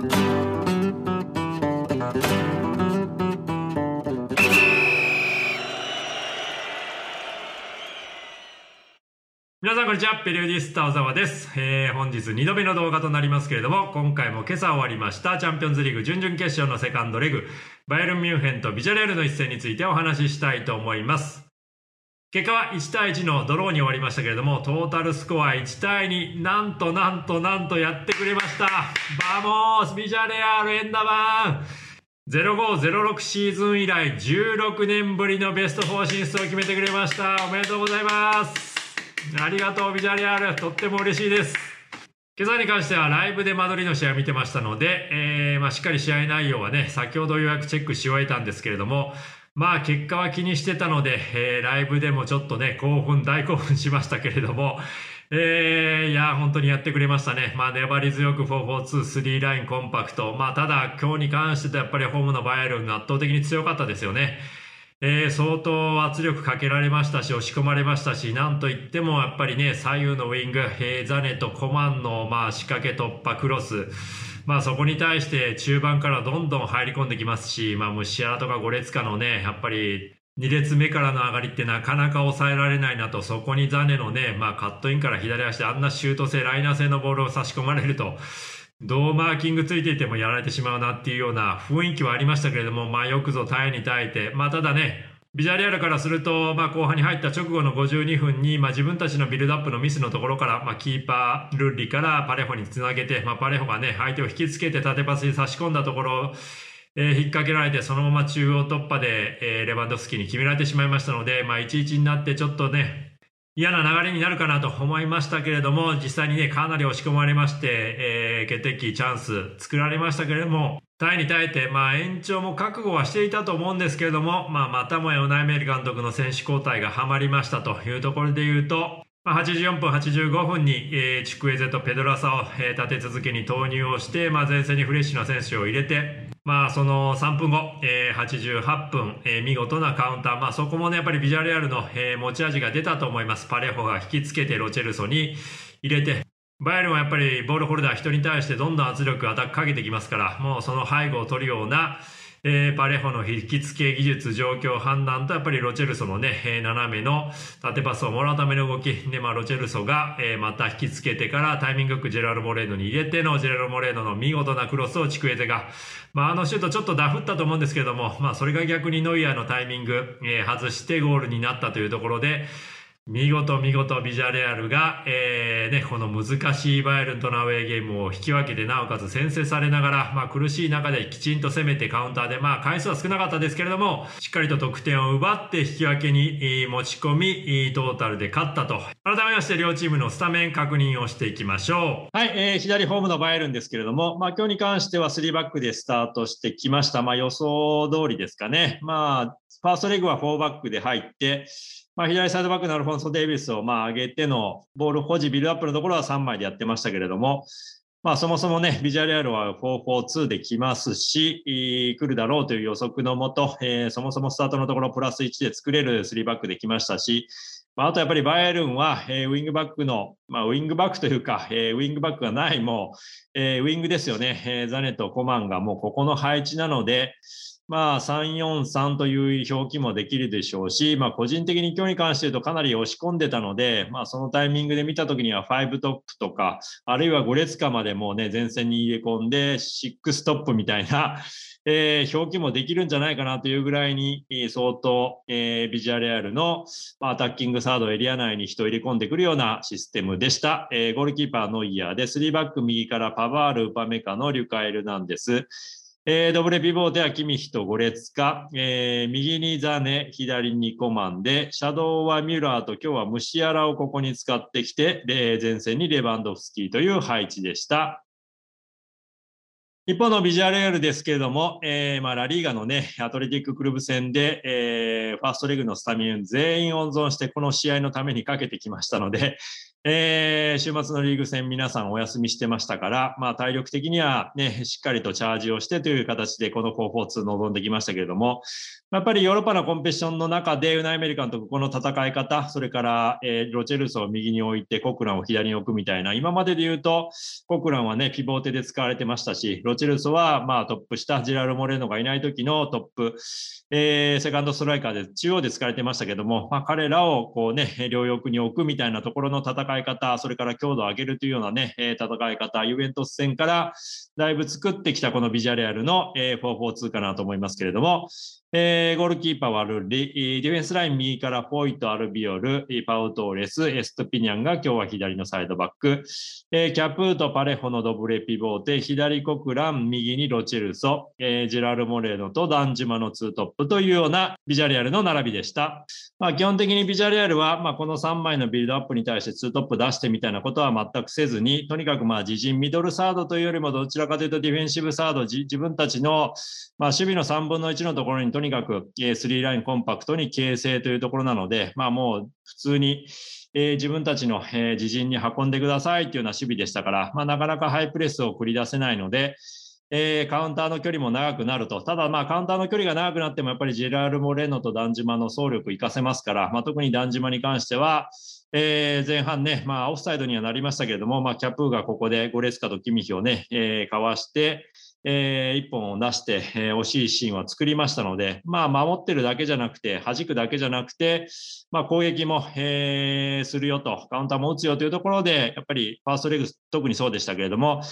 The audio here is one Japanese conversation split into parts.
皆さんこんにちは。ペリオディスタ小沢です。えー、本日2度目の動画となりますけれども、今回も今朝終わりましたチャンピオンズリーグ準々決勝のセカンドレグ、バイエルンミュンヘンとビジャレールの一戦についてお話ししたいと思います。結果は1対1のドローに終わりましたけれども、トータルスコア1対2、なんとなんとなんとやってくれました。バモースビジャレアールエンダマン0506シーズン以来16年ぶりのベスト4進出を決めてくれました。おめでとうございます。ありがとうビジャレアール。とっても嬉しいです。今朝に関してはライブで間取りの試合を見てましたので、えーまあ、しっかり試合内容はね、先ほど予約チェックし終えたんですけれども、まあ結果は気にしてたので、えーライブでもちょっとね、興奮、大興奮しましたけれども、えーいや、本当にやってくれましたね。まあ粘り強く4-4-2、3ラインコンパクト。まあただ今日に関してやっぱりホームのバイエルンが圧倒的に強かったですよね。えー相当圧力かけられましたし、押し込まれましたし、なんといってもやっぱりね、左右のウィング、えーザネとコマンの、まあ、仕掛け突破クロス、まあそこに対して中盤からどんどん入り込んできますし、まあムシアラとかゴレツカのね、やっぱり2列目からの上がりってなかなか抑えられないなと、そこにザネのね、まあカットインから左足であんなシュート性、ライナー性のボールを差し込まれると、どうマーキングついていてもやられてしまうなっていうような雰囲気はありましたけれども、まあよくぞ耐えに耐えて、まあただね、ビジャリアルからすると、まあ、後半に入った直後の52分に、まあ、自分たちのビルドアップのミスのところから、まあ、キーパー、ルッリからパレホにつなげて、まあ、パレホがね、相手を引きつけて縦パスに差し込んだところ、えー引っ掛けられて、そのまま中央突破で、えーレバンドスキに決められてしまいましたので、まあ、1-1になってちょっとね、嫌な流れになるかなと思いましたけれども、実際にね、かなり押し込まれまして、えー決定機チャンス作られましたけれども、耐えに耐えて、まあ延長も覚悟はしていたと思うんですけれども、まあまたもやウナイメール監督の選手交代がはまりましたというところで言うと、まあ、84分、85分に、えーチクエゼとペドラサを、えー立て続けに投入をして、まあ、前線にフレッシュな選手を入れて、まあ、その3分後、えー88分、えー見事なカウンター、まあ、そこもね、やっぱりビジャレアルの、えー持ち味が出たと思います。パレホが引きつけてロチェルソに入れて、バイエルンはやっぱりボールホルダー人に対してどんどん圧力、アタックかけてきますから、もうその背後を取るような、えーパレホの引き付け技術、状況判断と、やっぱりロチェルソのね、え斜めの縦パスをもらうための動き。で、まあ、ロチェルソが、えーまた引き付けてからタイミングよくジェラル・モレーノに入れてのジェラル・モレーノの見事なクロスをチクエゼが、まあ、あのシュートちょっとダフったと思うんですけども、まあ、それが逆にノイアーのタイミング、えー外してゴールになったというところで、見事見事ビジャレアルが、えーね、この難しいバイエルンとのアウェーゲームを引き分けてなおかつ先制されながら、まあ、苦しい中できちんと攻めてカウンターで、まあ、回数は少なかったですけれども、しっかりと得点を奪って引き分けに持ち込み、トータルで勝ったと。改めまして両チームのスタメン確認をしていきましょう。はい、えー左ホームのバイエルンですけれども、まあ、今日に関しては3バックでスタートしてきました。まあ、予想通りですかね。まあ、ファーストレグは4バックで入って、まあ、左サイドバックのアルフォンソ・デイビスをまあ上げてのボール保持、ビルドアップのところは3枚でやってましたけれども、まあ、そもそもね、ビジュアルアルは4-4-2で来ますし、来るだろうという予測のもと、えーそもそもスタートのところプラス1で作れる3バックで来ましたし、まあ、あとやっぱりバイエルンは、えーウィングバックの、まあ、ウィングバックというか、えーウィングバックがない、もう、えーウィングですよね、えーザネとコマンがもうここの配置なので、まあ、3-4-3という表記もできるでしょうし、まあ、個人的に今日に関して言うとかなり押し込んでたので、まあ、そのタイミングで見たときには5トップとか、あるいは5列下までもうね、前線に入れ込んで、6トップみたいな、えー表記もできるんじゃないかなというぐらいに、相当、えービジュアルアルの、まあ、アタッキングサードエリア内に人入れ込んでくるようなシステムでした。えーゴールキーパーノイヤーで、3バック右からパバール、ウパメカのリュカエルなんです。えードブレピボーテはキミヒとゴレツカ、えー右にザネ、左にコマンで、シャドウはミュラーと今日はムシアラをここに使ってきて、で前線にレバンドフスキーという配置でした。一方のビジュアルエールですけれども、えーまあ、ラリーガのね、アトレティッククルブ戦で、えーファーストレグのスタミン全員温存して、この試合のためにかけてきましたので、えー、週末のリーグ戦皆さんお休みしてましたから、まあ体力的にはね、しっかりとチャージをしてという形でこの442臨んできましたけれども、やっぱりヨーロッパのコンペティションの中で、ウナイメリカンとこの戦い方、それから、えー、ロチェルスを右に置いて、コクランを左に置くみたいな、今までで言うと、コクランはね、ピボーテで使われてましたし、ロチェルスは、まあトップ下、ジラル・モレーノがいない時のトップ、えー、セカンドストライカーで中央で使われてましたけども、まあ彼らをこうね、両翼に置くみたいなところの戦いい方、それから強度を上げるというようなね、え戦い方、ユベントス戦からだいぶ作ってきたこのビジャレアルのえ442かなと思いますけれども、えー、ゴールキーパーはルリ、ディフェンスライン右からフォイト、アルビオル、パウトーレス、エストピニャンが今日は左のサイドバック、えー、キャプート、パレホの doble pivote、左コクラン、右にロチェルソ、えー、ジェラル・モレーノとダンジュマのツートップというようなビジャレアルの並びでした。まあ、基本的にビジャレアルは、まあ、この3枚のビルドアップに対してツートップ出してみたいなことは全くせずに、とにかくまあ自陣ミドルサードというよりもどちらかというとディフェンシブサード、自分たちの、まあ、守備の3分の1のところにととにかく3ラインコンパクトに形成というところなので、まあもう普通にえー、自分たちの、えー、自陣に運んでくださいというような守備でしたから、まあ、なかなかハイプレスを繰り出せないので、えー、カウンターの距離も長くなると。ただ、まあ、カウンターの距離が長くなっても、やっぱりジェラール・モレノとダンジマの走力活かせますから、まあ、特にダンジマに関しては、えー、前半ね、まあ、オフサイドにはなりましたけれども、まあ、キャプーがここでゴレスカとキミヒをね、えー、かわして、えー、一本を出して、えー、惜しいシーンは作りましたので、まあ、守ってるだけじゃなくて、弾くだけじゃなくて、まあ、攻撃も、えー、するよと、カウンターも打つよというところで、やっぱりファーストレグ、特にそうでしたけれども、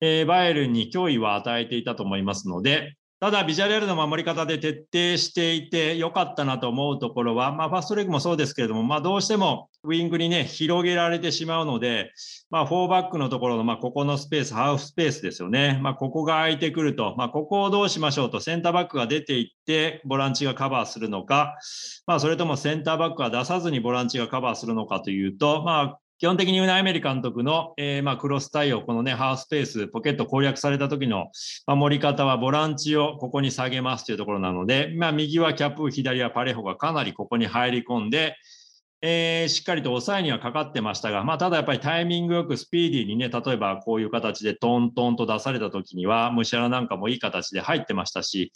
えー、バイエルンに脅威は与えていたと思いますので、ただ、ビジュアルアルの守り方で徹底していて良かったなと思うところは、まあ、ファストレグもそうですけれども、まあ、どうしてもウィングにね、広げられてしまうので、まあ、フォーバックのところの、まあ、ここのスペース、ハーフスペースですよね。まあ、ここが空いてくると、まあ、ここをどうしましょうと、センターバックが出ていって、ボランチがカバーするのか、まあ、それともセンターバックは出さずにボランチがカバーするのかというと、まあ、基本的にウナイメリ監督の、えー、まあクロス対応、このね、ハースペース、ポケット攻略された時の守り方はボランチをここに下げますというところなので、まあ右はキャップ、左はパレホがかなりここに入り込んで、えー、しっかりと抑えにはかかってましたが、まあ、ただやっぱりタイミングよくスピーディーにね、例えばこういう形でトントンと出された時には、ムシャラなんかもいい形で入ってましたし、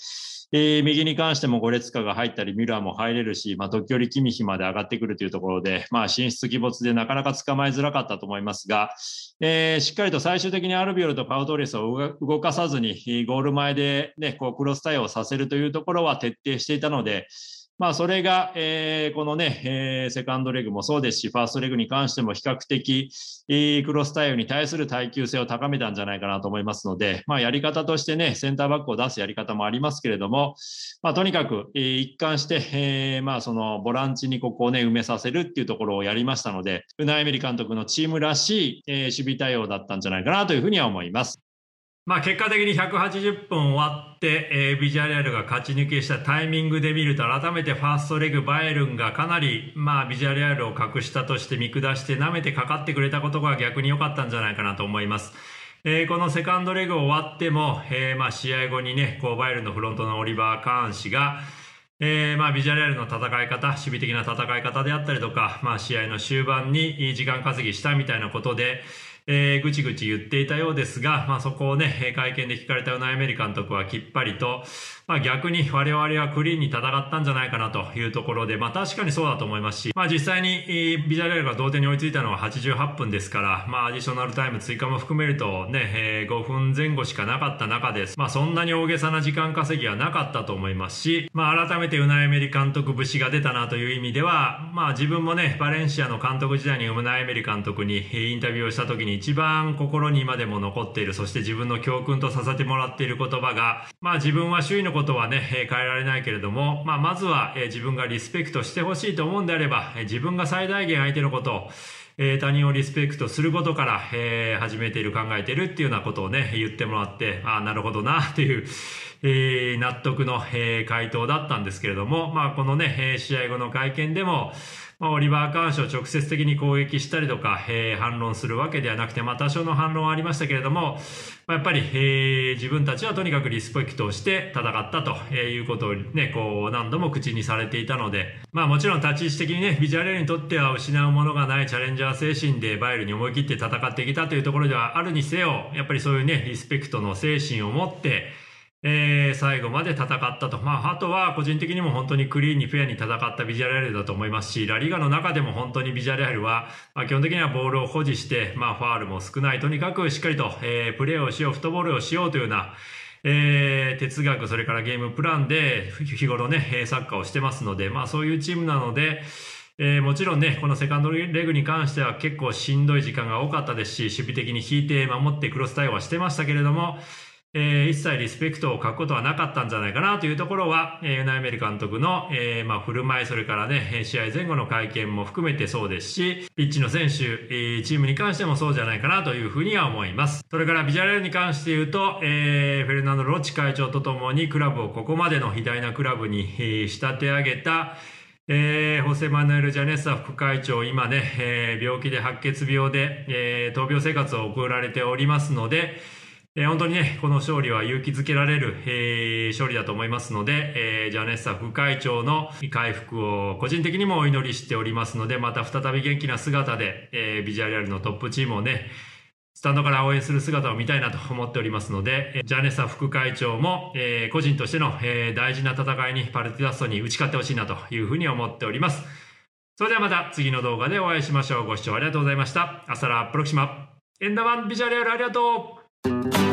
えー、右に関してもゴレツカが入ったり、ミュラーも入れるし、まあ、時折キミヒまで上がってくるというところで、まあ、進出鬼没でなかなか捕まえづらかったと思いますが、えー、しっかりと最終的にアルビオルとパウトレスを動かさずに、ゴール前でね、こうクロス対応させるというところは徹底していたので、まあ、それが、えー、このね、えー、セカンドレグもそうですし、ファーストレグに関しても比較的、えー、クロス対応に対する耐久性を高めたんじゃないかなと思いますので、まあ、やり方としてね、センターバックを出すやり方もありますけれども、まあ、とにかく、えー、一貫して、えー、まあ、そのボランチにここをね、埋めさせるっていうところをやりましたので、ウナイメリ監督のチームらしい、えー、守備対応だったんじゃないかなというふうには思います。まあ結果的に180分終わって、えー、ビジュアルアルが勝ち抜けしたタイミングで見ると改めてファーストレグバイエルンがかなりまあビジュアルアルを格下として見下して舐めてかかってくれたことが逆に良かったんじゃないかなと思います。えー、このセカンドレグ終わっても、えー、まあ試合後にね、こうバイエルンのフロントのオリバー・カーン氏が、えー、まあビジュアルアルの戦い方、守備的な戦い方であったりとか、まあ試合の終盤に時間稼ぎしたみたいなことで、えー、ぐちぐち言っていたようですが、まあ、そこをね、会見で聞かれたウナイメリ監督はきっぱりと、まあ、逆に我々はクリーンに戦ったんじゃないかなというところで、まあ、確かにそうだと思いますし、まあ、実際にビジャレールが同点に追いついたのは88分ですから、まあ、アディショナルタイム追加も含めるとね、えー、5分前後しかなかった中です。まあ、そんなに大げさな時間稼ぎはなかったと思いますし、まあ、改めてウナイメリ監督節が出たなという意味では、まあ、自分もね、バレンシアの監督時代にウナイメリ監督にインタビューをした時に一番心に今でも残っている、そして自分の教訓とさせてもらっている言葉が、まあ、自分は周囲のことはね、変えられないけれども、まあ、まずは自分がリスペクトしてほしいと思うんであれば、自分が最大限相手のことをえ、他人をリスペクトすることから、え、始めている、考えているっていうようなことをね、言ってもらって、ああ、なるほどな、という、え、納得の、え、回答だったんですけれども、まあ、このね、試合後の会見でも、まあ、オリバー・カーン氏を直接的に攻撃したりとか、えー、反論するわけではなくて、まあ、多少の反論はありましたけれども、まあ、やっぱり、えー、自分たちはとにかくリスペクトをして戦ったということをね、こう何度も口にされていたので、まあもちろん立ち位置的にね、ビジュアルにとっては失うものがないチャレンジャー精神でバイルに思い切って戦ってきたというところではあるにせよ、やっぱりそういうね、リスペクトの精神を持って、えー、最後まで戦ったと。まあ、あとは個人的にも本当にクリーンにフェアに戦ったビジュアルレアルだと思いますし、ラリガの中でも本当にビジュアルレアルは、まあ、基本的にはボールを保持して、まあ、ファールも少ない。とにかくしっかりと、えー、プレーをしよう、フットボールをしようというような、えー、哲学、それからゲームプランで日頃ね、サッカーをしてますので、まあそういうチームなので、えー、もちろんね、このセカンドレグに関しては結構しんどい時間が多かったですし、守備的に引いて守ってクロス対応はしてましたけれども、えー、一切リスペクトを書くことはなかったんじゃないかなというところは、えー、ユナイメル監督の、えー、まあ、振る舞い、それからね、試合前後の会見も含めてそうですし、ピッチの選手、えー、チームに関してもそうじゃないかなというふうには思います。それからビジュアルに関して言うと、えー、フェルナンド・ロッチ会長とともにクラブをここまでの偉大なクラブに、えー、仕立て上げた、えー、ホセ・マヌエル・ジャネッサ副会長、今ね、えー、病気で白血病で、えー、闘病生活を送られておりますので、えー、本当にね、この勝利は勇気づけられる、えー、勝利だと思いますので、えー、ジャネッサ副会長の回復を個人的にもお祈りしておりますので、また再び元気な姿で、えー、ビジュアルアルのトップチームをね、スタンドから応援する姿を見たいなと思っておりますので、ジャネッサ副会長も、えー、個人としての、えー、大事な戦いにパルティダストに打ち勝ってほしいなというふうに思っております。それではまた次の動画でお会いしましょう。ご視聴ありがとうございました。アサラプロキシマ。エンダマンビジュアルアルありがとう Thank you.